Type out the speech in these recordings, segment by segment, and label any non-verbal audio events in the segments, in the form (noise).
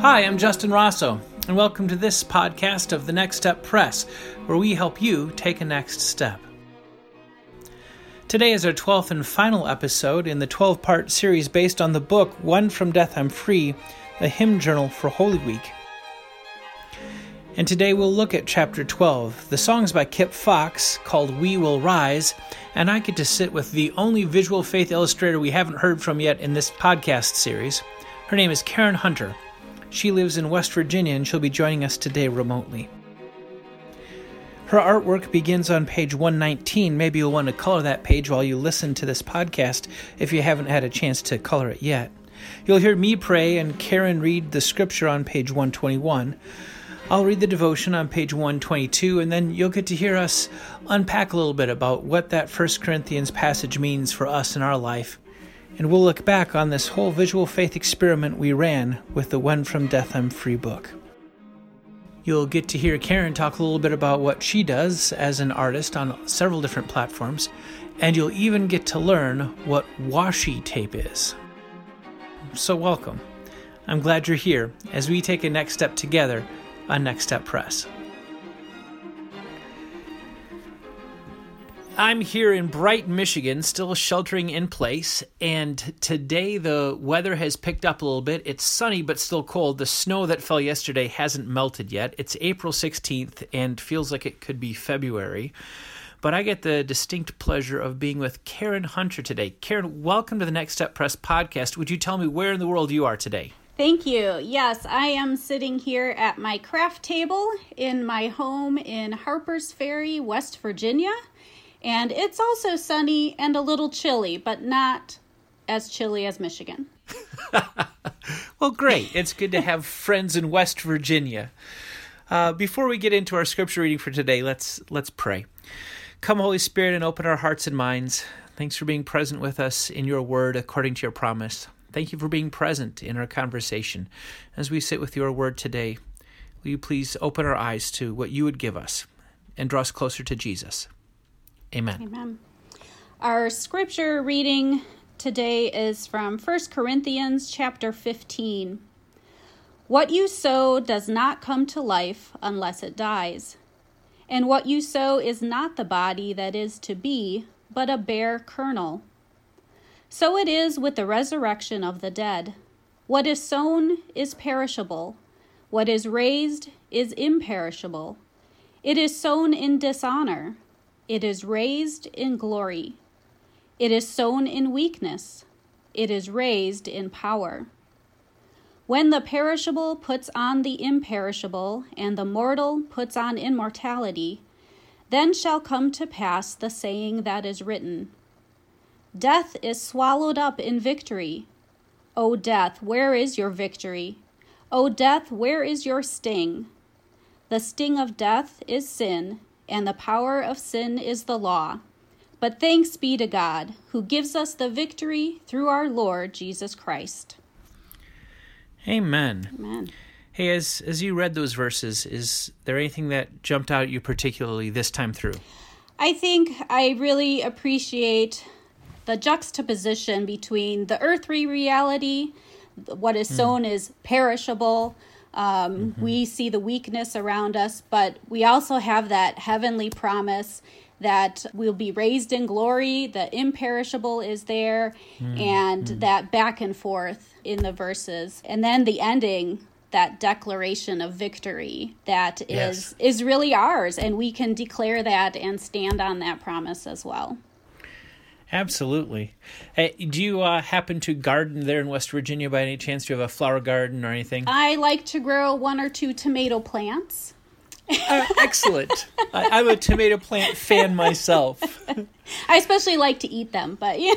Hi, I'm Justin Rossow, and welcome to this podcast of the Next Step Press, where we help you take a next step. Today is our 12th and final episode in the 12 part series based on the book When from Death I'm Free, a hymn journal for Holy Week. And today we'll look at chapter 12. The song's by Kip Fox called We Will Rise, and I get to sit with the only visual faith illustrator we haven't heard from yet in this podcast series. Her name is Karen Hunter. She lives in West Virginia and she'll be joining us today remotely. Her artwork begins on page 119. Maybe you'll want to color that page while you listen to this podcast if you haven't had a chance to color it yet. You'll hear me pray and Karen read the scripture on page 121. I'll read the devotion on page 122, and then you'll get to hear us unpack a little bit about what that 1 Corinthians passage means for us in our life and we'll look back on this whole visual faith experiment we ran with the When from Death I'm Free book. You'll get to hear Karen talk a little bit about what she does as an artist on several different platforms, and you'll even get to learn what washi tape is. So, welcome. I'm glad you're here as we take a next step together on Next Step Press. I'm here in Brighton, Michigan, still sheltering in place, and today the weather has picked up a little bit. It's sunny but still cold. The snow that fell yesterday hasn't melted yet. It's April 16th and feels like it could be February. But I get the distinct pleasure of being with Karen Hunter today. Karen, welcome to the Next Step Press podcast. Would you tell me where in the world you are today? Thank you. Yes, I am sitting here at my craft table in my home in Harpers Ferry, West Virginia. And it's also sunny and a little chilly, but not as chilly as Michigan. (laughs) well, great. It's good to have friends in West Virginia. Uh, before we get into our scripture reading for today, let's let's pray. Come, Holy Spirit, and open our hearts and minds. Thanks for being present with us in your word according to your promise. Thank you for being present in our conversation. As we sit with your word today, will you please open our eyes to what you would give us and draw us closer to Jesus? Amen. Amen. Our scripture reading today is from 1 Corinthians chapter 15. What you sow does not come to life unless it dies. And what you sow is not the body that is to be, but a bare kernel. So it is with the resurrection of the dead. What is sown is perishable, what is raised is imperishable. It is sown in dishonor it is raised in glory. It is sown in weakness. It is raised in power. When the perishable puts on the imperishable, and the mortal puts on immortality, then shall come to pass the saying that is written Death is swallowed up in victory. O death, where is your victory? O death, where is your sting? The sting of death is sin, and the power of sin is the law. But thanks be to God, who gives us the victory through our Lord Jesus Christ. Amen. Amen. Hey, as as you read those verses, is there anything that jumped out at you particularly this time through? I think I really appreciate the juxtaposition between the earthly reality, what is hmm. sown mm. is perishable, um, mm-hmm. We see the weakness around us, but we also have that heavenly promise that we'll be raised in glory, the imperishable is there, mm-hmm. and mm. that back and forth in the verses. And then the ending that declaration of victory that is yes. is really ours and we can declare that and stand on that promise as well. Absolutely. Hey, do you uh, happen to garden there in West Virginia by any chance? Do you have a flower garden or anything? I like to grow one or two tomato plants. uh, excellent. I, am a tomato plant fan myself. (laughs) I especially like to eat them, but yeah,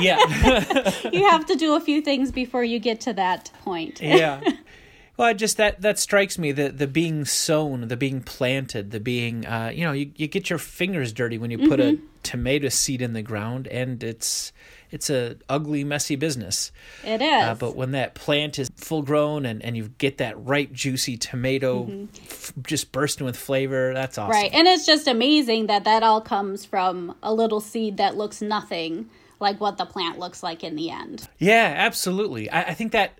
yeah. (laughs) you have to do a few things before you get to that point. yeah. Well, I just that that strikes me the the being sown, the being planted, the being uh, you know you, you get your fingers dirty when you put mm-hmm. a tomato seed in the ground, and it's it's a ugly, messy business. It is. Uh, but when that plant is full grown and, and you get that ripe, juicy tomato mm-hmm. f- just bursting with flavor, that's awesome. Right. And it's just amazing that that all comes from a little seed that looks nothing like what the plant looks like in the end. Yeah, absolutely. I, I think that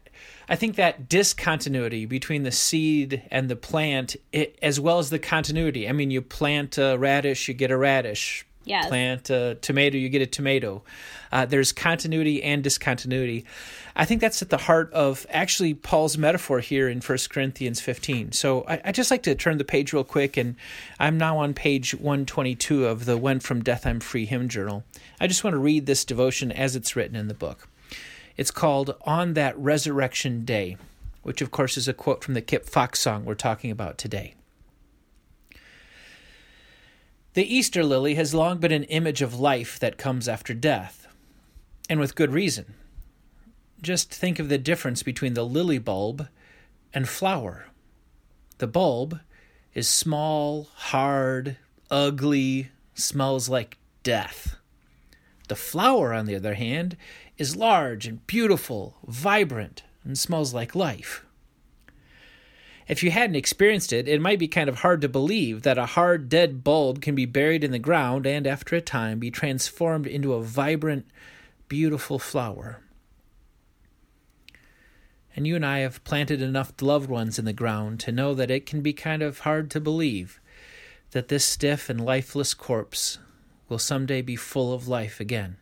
I think that discontinuity between the seed and the plant, it, as well as the continuity. I mean, you plant a radish, you get a radish. Yes. Plant a tomato, you get a tomato. Uh, there's continuity and discontinuity. I think that's at the heart of actually Paul's metaphor here in 1 Corinthians 15. So I, I just like to turn the page real quick, and I'm now on page 122 of the When From Death I'm Free hymn journal. I just want to read this devotion as it's written in the book. It's called On That Resurrection Day, which of course is a quote from the Kip Fox song we're talking about today. The Easter lily has long been an image of life that comes after death, and with good reason. Just think of the difference between the lily bulb and flower. The bulb is small, hard, ugly, smells like death. The flower, on the other hand, is large and beautiful, vibrant, and smells like life. If you hadn't experienced it, it might be kind of hard to believe that a hard, dead bulb can be buried in the ground and, after a time, be transformed into a vibrant, beautiful flower. And you and I have planted enough loved ones in the ground to know that it can be kind of hard to believe that this stiff and lifeless corpse will someday be full of life again.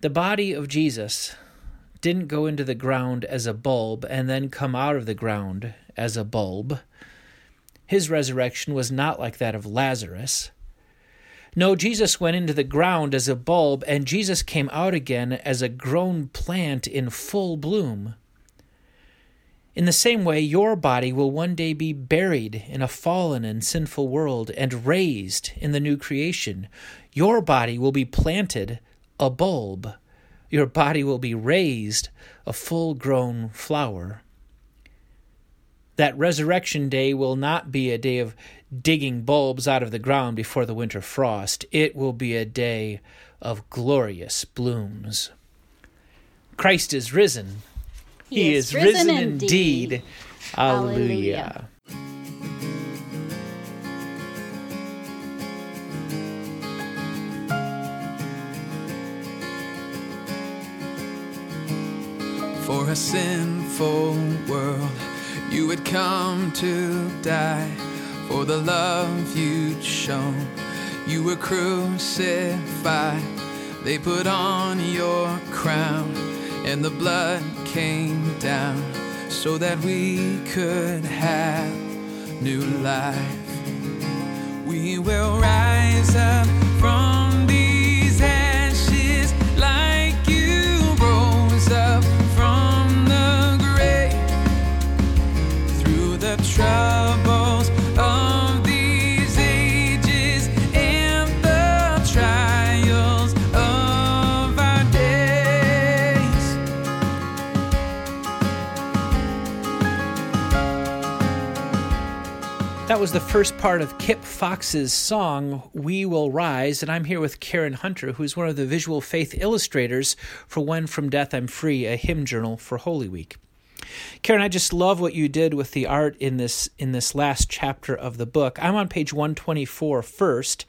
The body of Jesus didn't go into the ground as a bulb and then come out of the ground as a bulb. His resurrection was not like that of Lazarus. No, Jesus went into the ground as a bulb, and Jesus came out again as a grown plant in full bloom. In the same way, your body will one day be buried in a fallen and sinful world and raised in the new creation. Your body will be planted a bulb your body will be raised a full grown flower. That resurrection day will not be a day of digging bulbs out of the ground before the winter frost. It will be a day of glorious blooms. Christ is risen. He, he is, is, risen, risen indeed. indeed. Alleluia. For a sinful world, you would come to die. For the love you'd shown, you were crucified. They put on your crown, and the blood came down so that we could have new life. We will rise up from That was the first part of Kip Fox's song, We Will Rise, and I'm here with Karen Hunter, who's one of the visual faith illustrators for When From Death I'm Free, a hymn journal for Holy Week. Karen, I just love what you did with the art in this in this last chapter of the book. I'm on page 124 first,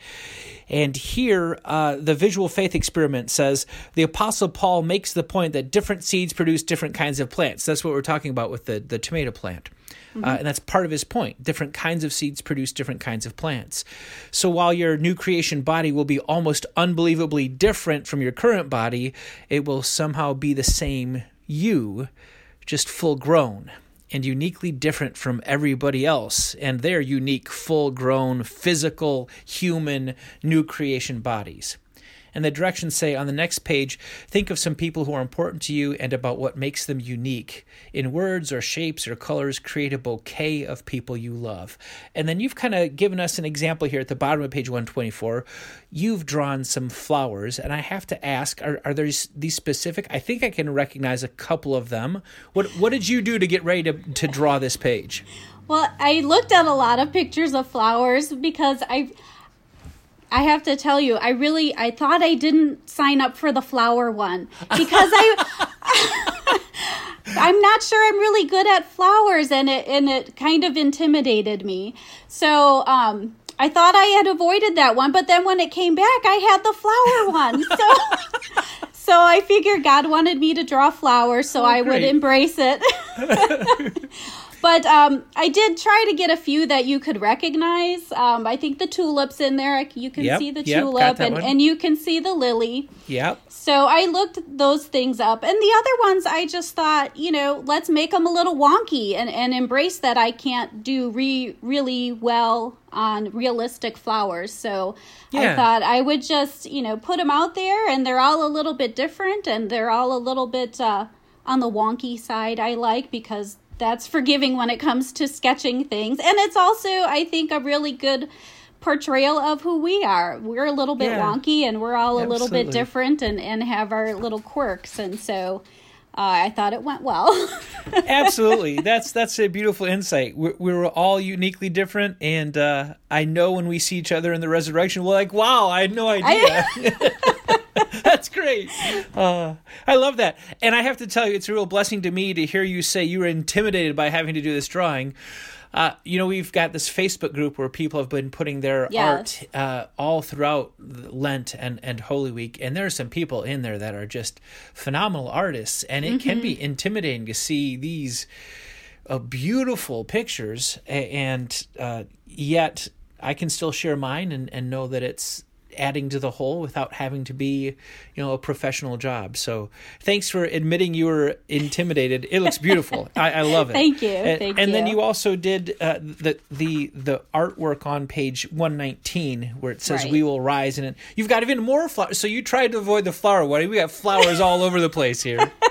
and here uh, the visual faith experiment says the Apostle Paul makes the point that different seeds produce different kinds of plants. That's what we're talking about with the, the tomato plant. Mm-hmm. Uh, and that's part of his point. Different kinds of seeds produce different kinds of plants. So while your new creation body will be almost unbelievably different from your current body, it will somehow be the same you just full grown and uniquely different from everybody else and their unique, full grown, physical, human, new creation bodies. And the directions say on the next page think of some people who are important to you and about what makes them unique. In words or shapes or colors, create a bouquet of people you love. And then you've kind of given us an example here at the bottom of page 124. You've drawn some flowers, and I have to ask are, are there these specific? I think I can recognize a couple of them. What, what did you do to get ready to, to draw this page? Well, I looked at a lot of pictures of flowers because I I have to tell you, I really I thought I didn't sign up for the flower one because I (laughs) I'm not sure I'm really good at flowers and it and it kind of intimidated me. So, um I thought I had avoided that one, but then when it came back, I had the flower one. So (laughs) so I figured God wanted me to draw flowers, so I would embrace it. (laughs) but um, I did try to get a few that you could recognize. Um, I think the tulip's in there, you can Yep, see the yep, tulip, and, one. and you can see the lily. Yep. So I looked those things up, and the other ones I just thought, you know, let's make them a little wonky and, and embrace that I can't do re- really well on realistic flowers. So I thought I would just, you know, put them out there, and they're all a little bit different, and they're all a little bit uh, on the wonky side. I like because that's forgiving when it comes to sketching things, and it's also, I think, a really good portrayal of who we are. We're a little bit Yeah. wonky and we're all a little bit different and, and have our little quirks. And so uh, I thought it went well. (laughs) Absolutely. That's that's a beautiful insight. We're, we're all uniquely different, and uh, I know when we see each other in the resurrection, we're like, "Wow, I had no idea." That's (laughs) great. Uh, I love that. And I have to tell you, it's a real blessing to me to hear you say you were intimidated by having to do this drawing. Uh, you know, we've got this Facebook group where people have been putting their Yes. art uh, all throughout Lent and, and Holy Week. And there are some people in there that are just phenomenal artists. And it can be intimidating to see these uh, beautiful pictures, and uh, yet I can still share mine and, and know that it's adding to the whole without having to be, you know, a professional job. So thanks for admitting you were intimidated. It looks beautiful. (laughs) I, I love it. Thank you. And, Thank and then you. you also did uh, the the the artwork on page one nineteen where it says Right. "We will rise," and it, you've got even more flowers. So you tried to avoid the flower wedding. We got flowers all over the place here. (laughs)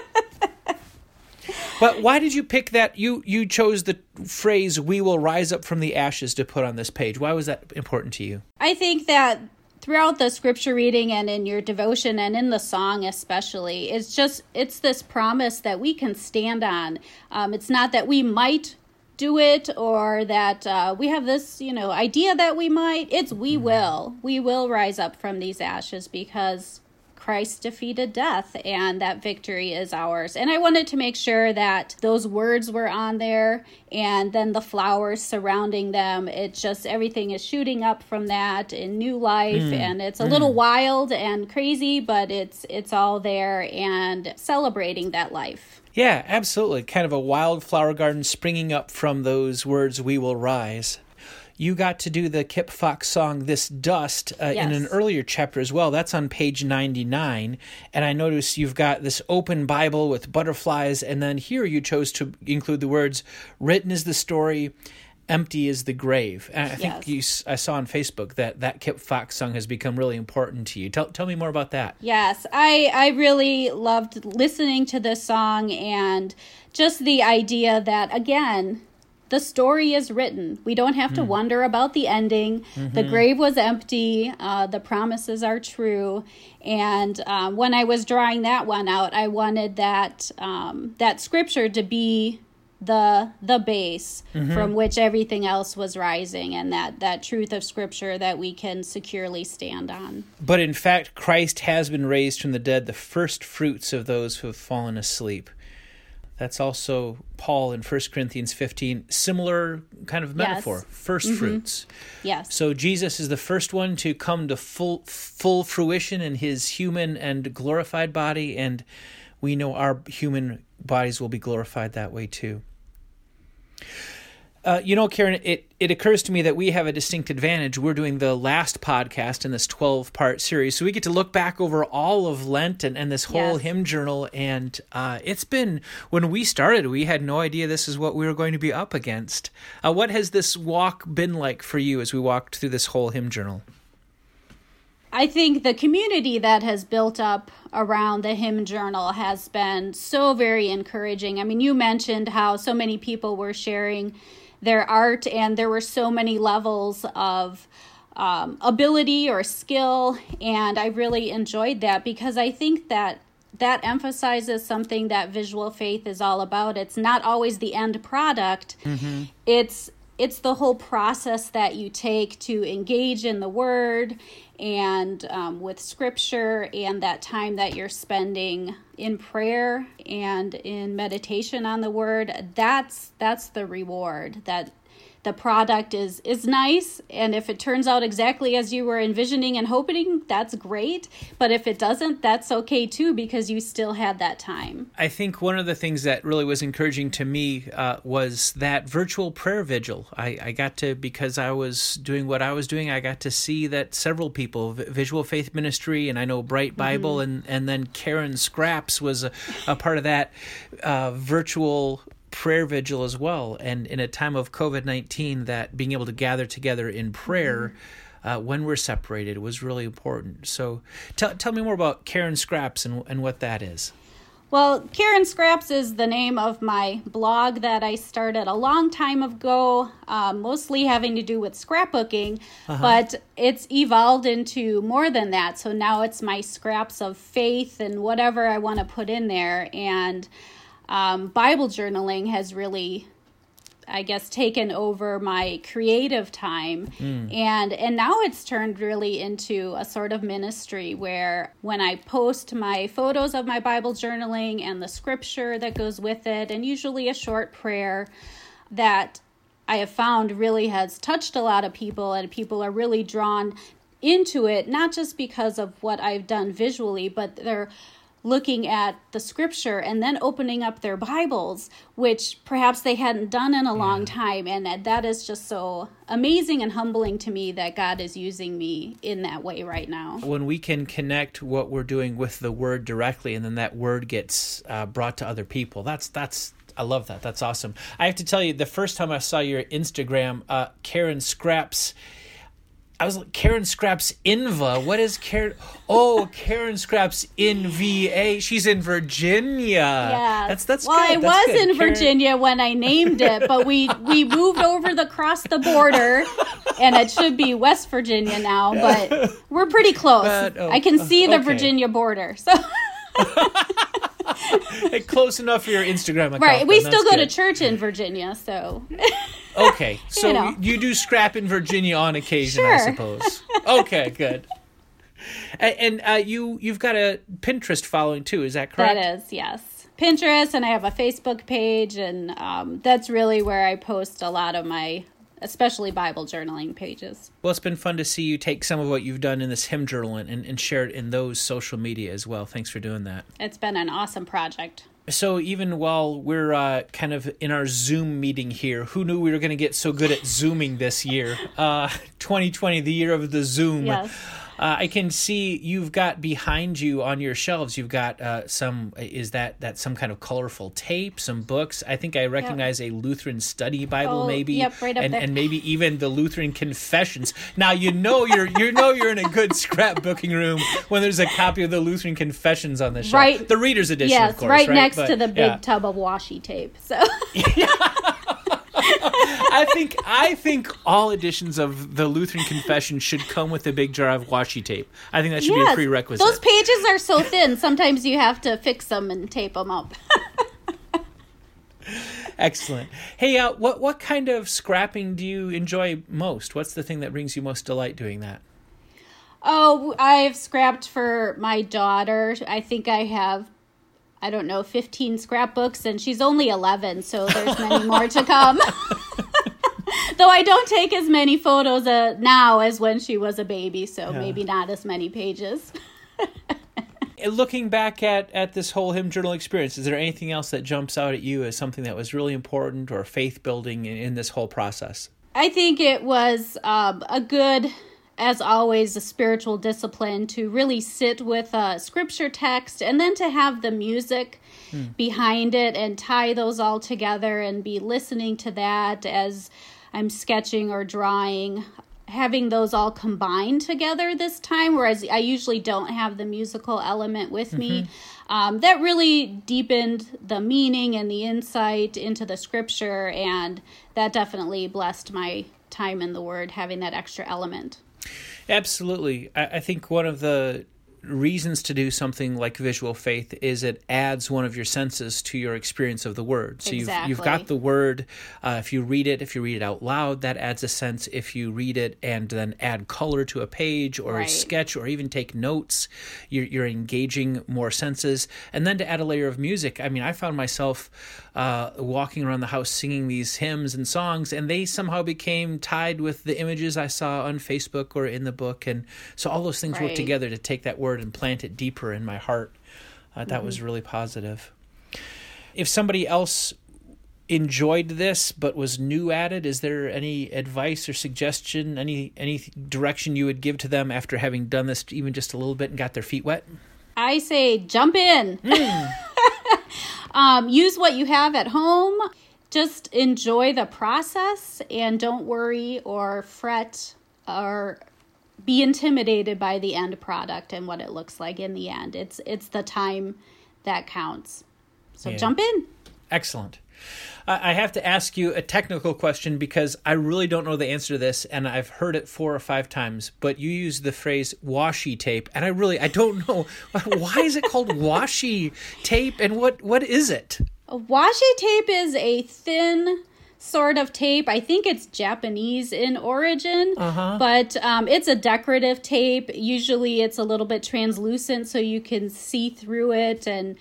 But why did you pick that? You you chose the phrase "We will rise up from the ashes" to put on this page. Why was that important to you? I think that throughout the scripture reading and in your devotion and in the song especially it's just it's this promise that we can stand on. Um, it's not that we might do it or that uh, we have this you know idea that we might. It's we will. We will rise up from these ashes because Christ defeated death and that victory is ours. And I wanted to make sure that those words were on there and then the flowers surrounding them. It just everything is shooting up from that in new life hmm. and it's a hmm. little wild and crazy, but it's it's all there and celebrating that life. Yeah, absolutely. Kind of a wild flower garden springing up from those words, We will rise. You got to do the Kip Fox song, This Dust, uh, in an earlier chapter as well. That's on page 99. And I notice you've got this open Bible with butterflies. And then here you chose to include the words, Written is the story, empty is the grave. And I think Yes. you, I saw on Facebook that that Kip Fox song has become really important to you. Tell, tell me more about that. Yes, I I really loved listening to this song and just the idea that again the story is written. We don't have to wonder about the ending. The grave was empty. Uh, the promises are true. And um, when I was drawing that one out, I wanted that um, that scripture to be the the base from which everything else was rising, and that that truth of scripture that we can securely stand on. But in fact, Christ has been raised from the dead, the first fruits of those who have fallen asleep. That's also Paul in 1 Corinthians 15, similar kind of metaphor, Yes. 1st mm-hmm. fruits. Yes. So Jesus is the first one to come to full full fruition in his human and glorified body and we know our human bodies will be glorified that way too. Uh, you know, Karen, it, it occurs to me that we have a distinct advantage. We're doing the last podcast in this 12 part series. So we get to look back over all of Lent and, and this whole Yes. hymn journal. And uh, it's been, when we started, we had no idea this is what we were going to be up against. Uh, what has this walk been like for you as we walked through this whole hymn journal? I think the community that has built up around the hymn journal has been so very encouraging. I mean, you mentioned how so many people were sharing their art, and there were so many levels of um, ability or skill, and I really enjoyed that because I think that that emphasizes something that visual faith is all about. It's not always the end product. It's it's the whole process that you take to engage in the word and um, with scripture and that time that you're spending in prayer and in meditation on the word. That's that's the reward that the product is is nice and if it turns out exactly as you were envisioning and hoping that's great. But if it doesn't that's okay too because you still had that time. I think one of the things that really was encouraging to me uh, was that virtual prayer vigil. I, I got to, because I was doing what I was doing, I got to see that several people, V- Visual Faith Ministry, and I know Bright Bible, and, and then Karen Scraps was a, a part of that uh, virtual prayer vigil as well. And in a time of COVID 19, that being able to gather together in prayer. Uh, when we're separated was really important. So, tell tell me more about Karen Scraps and and what that is. Well, Karen Scraps is the name of my blog that I started a long time ago, uh, mostly having to do with scrapbooking, but it's evolved into more than that. So now it's my scraps of faith and whatever I want to put in there. And um, Bible journaling has really I guess taken over my creative time. And and now it's turned really into a sort of ministry where when I post my photos of my Bible journaling and the scripture that goes with it and usually a short prayer that I have found really has touched a lot of people and people are really drawn into it not just because of what I've done visually but they're looking at the scripture and then opening up their Bibles, which perhaps they hadn't done in a long time. And that- is just so amazing and humbling to me that God is using me in that way right now. when we can connect what we're doing with the word directly and then that word gets uh, brought to other people that's that's i love that that's awesome i have to tell you the first time i saw your instagram uh, karen scraps I was like, Karen Scraps Inva. What is Karen? Oh, Karen Scraps in VA. She's in Virginia. Yeah, that's that's well, good. I That's was good. in Karen- Virginia when I named it, but we we moved over the cross the border, and it should be West Virginia now. But we're pretty close. But, oh, I can see the okay. Virginia border. So (laughs) (laughs) close enough for your Instagram account. right, we still go to church in Virginia. So (laughs) Okay, so you, know. do scrap in Virginia on occasion, I suppose. Okay, good. A- And, uh, you you've got a Pinterest following too, is that correct? That is, yes. Pinterest, and I have a Facebook page, and um, that's really where I post a lot of my, especially Bible journaling pages. Well, it's been fun to see you take some of what you've done in this hymn journal and, and share it in those social media as well. Thanks for doing that. It's been an awesome project. So even while we're uh, kind of in our Zoom meeting here, who knew we were going to get so good at Zooming this year? Uh, (laughs) 2020, the year of the Zoom. Yes. Uh, I can see you've got behind you on your shelves. You've got uh, some. Is that that some kind of colorful tape? Some books. I think I recognize a Lutheran Study Bible, Oh, maybe. yep, right up and, there. and maybe even the Lutheran Confessions. Now you know you're you know you're in a good scrapbooking room when there's a copy of the Lutheran Confessions on the shelf. Right. The Reader's Edition, yes, of course. right, Right, next But, to the big yeah. tub of washi tape. So (laughs) (laughs) I think I think all editions of the Lutheran Confession should come with a big jar of washi tape. I think that should be a prerequisite. those pages are so thin. Sometimes you have to fix them and tape them up. Excellent. Hey, uh, what what kind of scrapping do you enjoy most? What's the thing that brings you most delight doing that? Oh, I've scrapped for my daughter. I think I have, I don't know, 15 scrapbooks, and she's only 11, so there's many more to come. (laughs) Though I don't take as many photos uh, now as when she was a baby, so maybe not as many pages. (laughs) Looking back at at this whole hymn journal experience, is there anything else that jumps out at you as something that was really important or faith building in, in this whole process? I think it was um, a good, as always, a spiritual discipline to really sit with a scripture text and then to have the music behind it and tie those all together and be listening to that as I'm sketching or drawing. Having those all combined together this time, whereas I usually don't have the musical element with me, um, that really deepened the meaning and the insight into the scripture, and that definitely blessed my time in the Word, having that extra element. Absolutely. I, I think one of the reasons to do something like visual faith is it adds one of your senses to your experience of the word. So you've you've got the word. Uh, if you read it, if you read it out loud, that adds a sense. If you read it and then add color to a page or a sketch or even take notes, you're, you're engaging more senses. And then to add a layer of music, I mean, I found myself uh, walking around the house singing these hymns and songs, and they somehow became tied with the images I saw on Facebook or in the book. And so all those things work together to take that word and plant it deeper in my heart. Uh, that was really positive. If somebody else enjoyed this but was new at it, is there any advice or suggestion, any any direction you would give to them after having done this even just a little bit and got their feet wet? I say jump in. (laughs) um, use what you have at home. Just enjoy the process and don't worry or fret or be intimidated by the end product and what it looks like in the end. It's it's the time that counts. So Yeah. jump in. Excellent. I have to ask you a technical question because I really don't know the answer to this, and I've heard it four or five times. But you use the phrase "washi tape," and I really I don't know (laughs) why is it called washi tape, and what what is it? A washi tape is a thin sort of tape. I think it's Japanese in origin, but um, it's a decorative tape. Usually it's a little bit translucent so you can see through it. And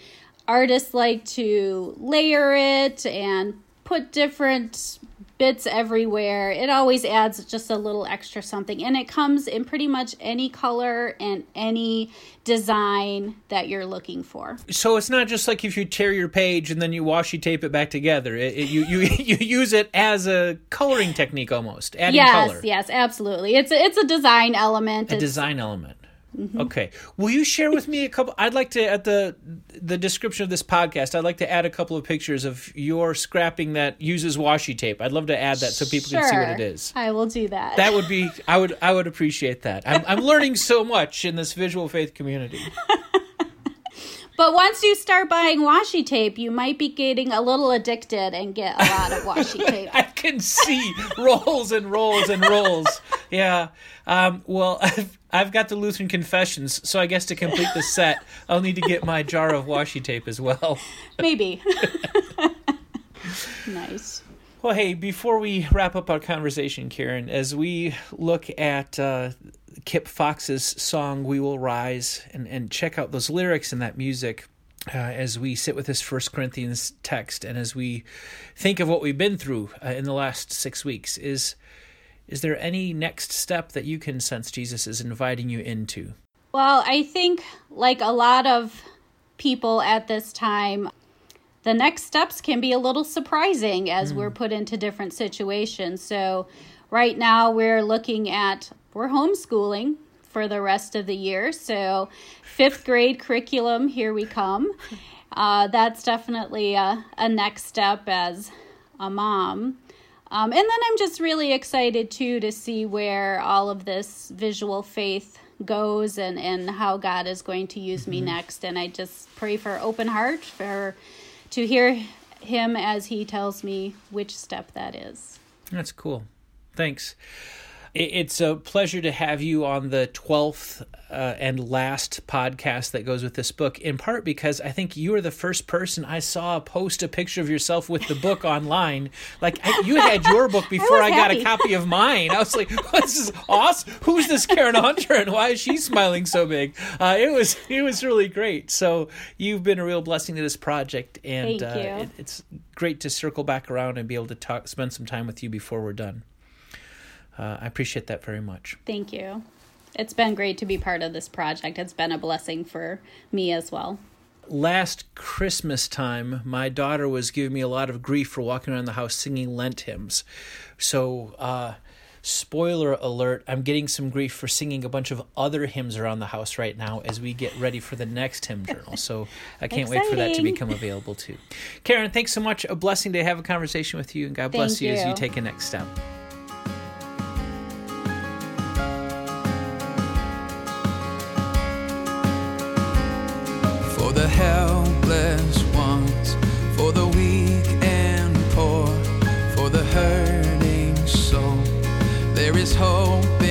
artists like to layer it and put different bits everywhere. It always adds just a little extra something. And it comes in pretty much any color and any design that you're looking for. So it's not just like if you tear your page and then you washi tape it back together. It, it- you you (laughs) you use it as a coloring technique almost, adding yes, color. yes, yes, absolutely. It's a, it's a design element. a It's- design element. Mm-hmm. Okay. Will you share with me a couple? I'd like to at the the description of this podcast. I'd like to add a couple of pictures of your scrapping that uses washi tape. I'd love to add that so people can see what it is. I will do that. That would be. I would. I would (laughs) appreciate that. I'm, I'm learning so much in this visual faith community. (laughs) but once you start buying washi tape, you might be getting a little addicted and get a lot of washi (laughs) tape. I can see rolls and rolls and rolls. Yeah. Um, well, (laughs) I've, I've got the Lutheran Confessions, so I guess to complete the set, I'll need to get my jar of washi tape as well. Maybe. (laughs) nice. Well, hey, before we wrap up our conversation, Karen, as we look at uh, Kip Fox's song "We Will Rise" and and check out those lyrics and that music, uh, as we sit with this First Corinthians text, and as we think of what we've been through uh, in the last six weeks, is is there any next step that you can sense Jesus is inviting you into? Well, I think, like a lot of people at this time, the next steps can be a little surprising as we're put into different situations. So, right now, we're looking at we're homeschooling for the rest of the year. So, fifth grade curriculum, here we come. Uh, that's definitely a, a next step as a mom. Um, and then I'm just really excited too to see where all of this visual faith goes and, and how God is going to use me next. And I just pray for open heart for to hear him as he tells me which step that is. That's cool. Thanks. I- It's a pleasure to have you on the 12th uh, and last podcast that goes with this book, in part because I think you are the first person I saw post a picture of yourself with the book online. Like, I, you had (laughs) your book before I, was got a copy of mine. I was like, (laughs) this is awesome. Who's this Karen Hunter and why is she smiling so big? Uh, it was it was really great. So, you've been a real blessing to this project, and Thank uh, it, it's great to circle back around and be able to talk, spend some time with you before we're done. Uh, I appreciate that very much. Thank you. It's been great to be part of this project. It's been a blessing for me as well. Last Christmas time, my daughter was giving me a lot of grief for walking around the house singing Lent hymns. So, uh, spoiler alert, I'm getting some grief for singing a bunch of other hymns around the house right now as we get ready for the next hymn journal. So, (laughs) I can't wait for that to become available too. Karen, thanks so much. A blessing to have a conversation with you, and God bless Thank you as you you. take a next step. Helpless ones, for the weak and poor, for the hurting soul. There is hope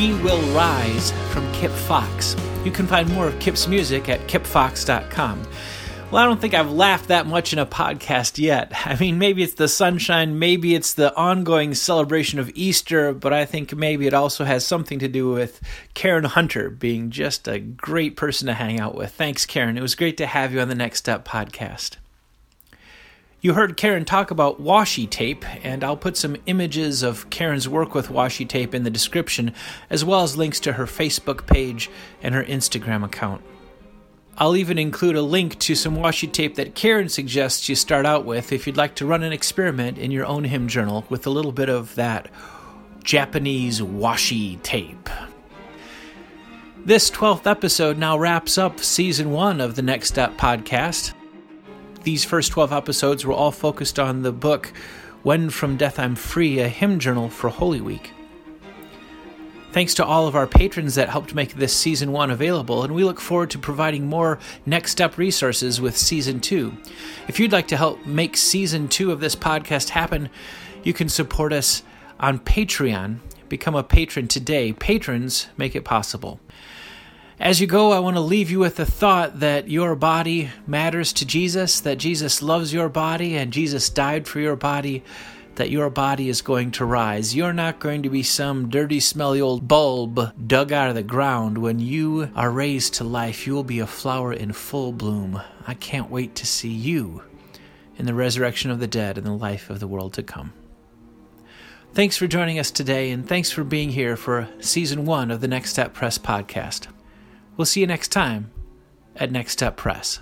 We Will Rise from Kip Fox. You can find more of Kip's music at kipfox.com. Well, I don't think I've laughed that much in a podcast yet. (laughs) I mean, maybe it's the sunshine, maybe it's the ongoing celebration of Easter, but I think maybe it also has something to do with Karen Hunter being just a great person to hang out with. Thanks, Karen. It was great to have you on the Next Step podcast. You heard Karen talk about washi tape, and I'll put some images of Karen's work with washi tape in the description, as well as links to her Facebook page and her Instagram account. I'll even include a link to some washi tape that Karen suggests you start out with if you'd like to run an experiment in your own hymn journal with a little bit of that Japanese washi tape. This 12th episode now wraps up season one of the Next Step podcast. These first 12 episodes were all focused on the book When From Death I'm Free, a hymn journal for Holy Week. Thanks to all of our patrons that helped make this season one available, and we look forward to providing more next step resources with season two. If you'd like to help make season two of this podcast happen, you can support us on Patreon. Become a patron today. Patrons make it possible. As you go, I want to leave you with the thought that your body matters to Jesus, that Jesus loves your body, and Jesus died for your body, that your body is going to rise. You're not going to be some dirty, smelly old bulb dug out of the ground. When you are raised to life, you will be a flower in full bloom. I can't wait to see you in the resurrection of the dead and the life of the world to come. Thanks for joining us today, and thanks for being here for season one of the Next Step Press podcast. We'll see you next time at Next Step Press.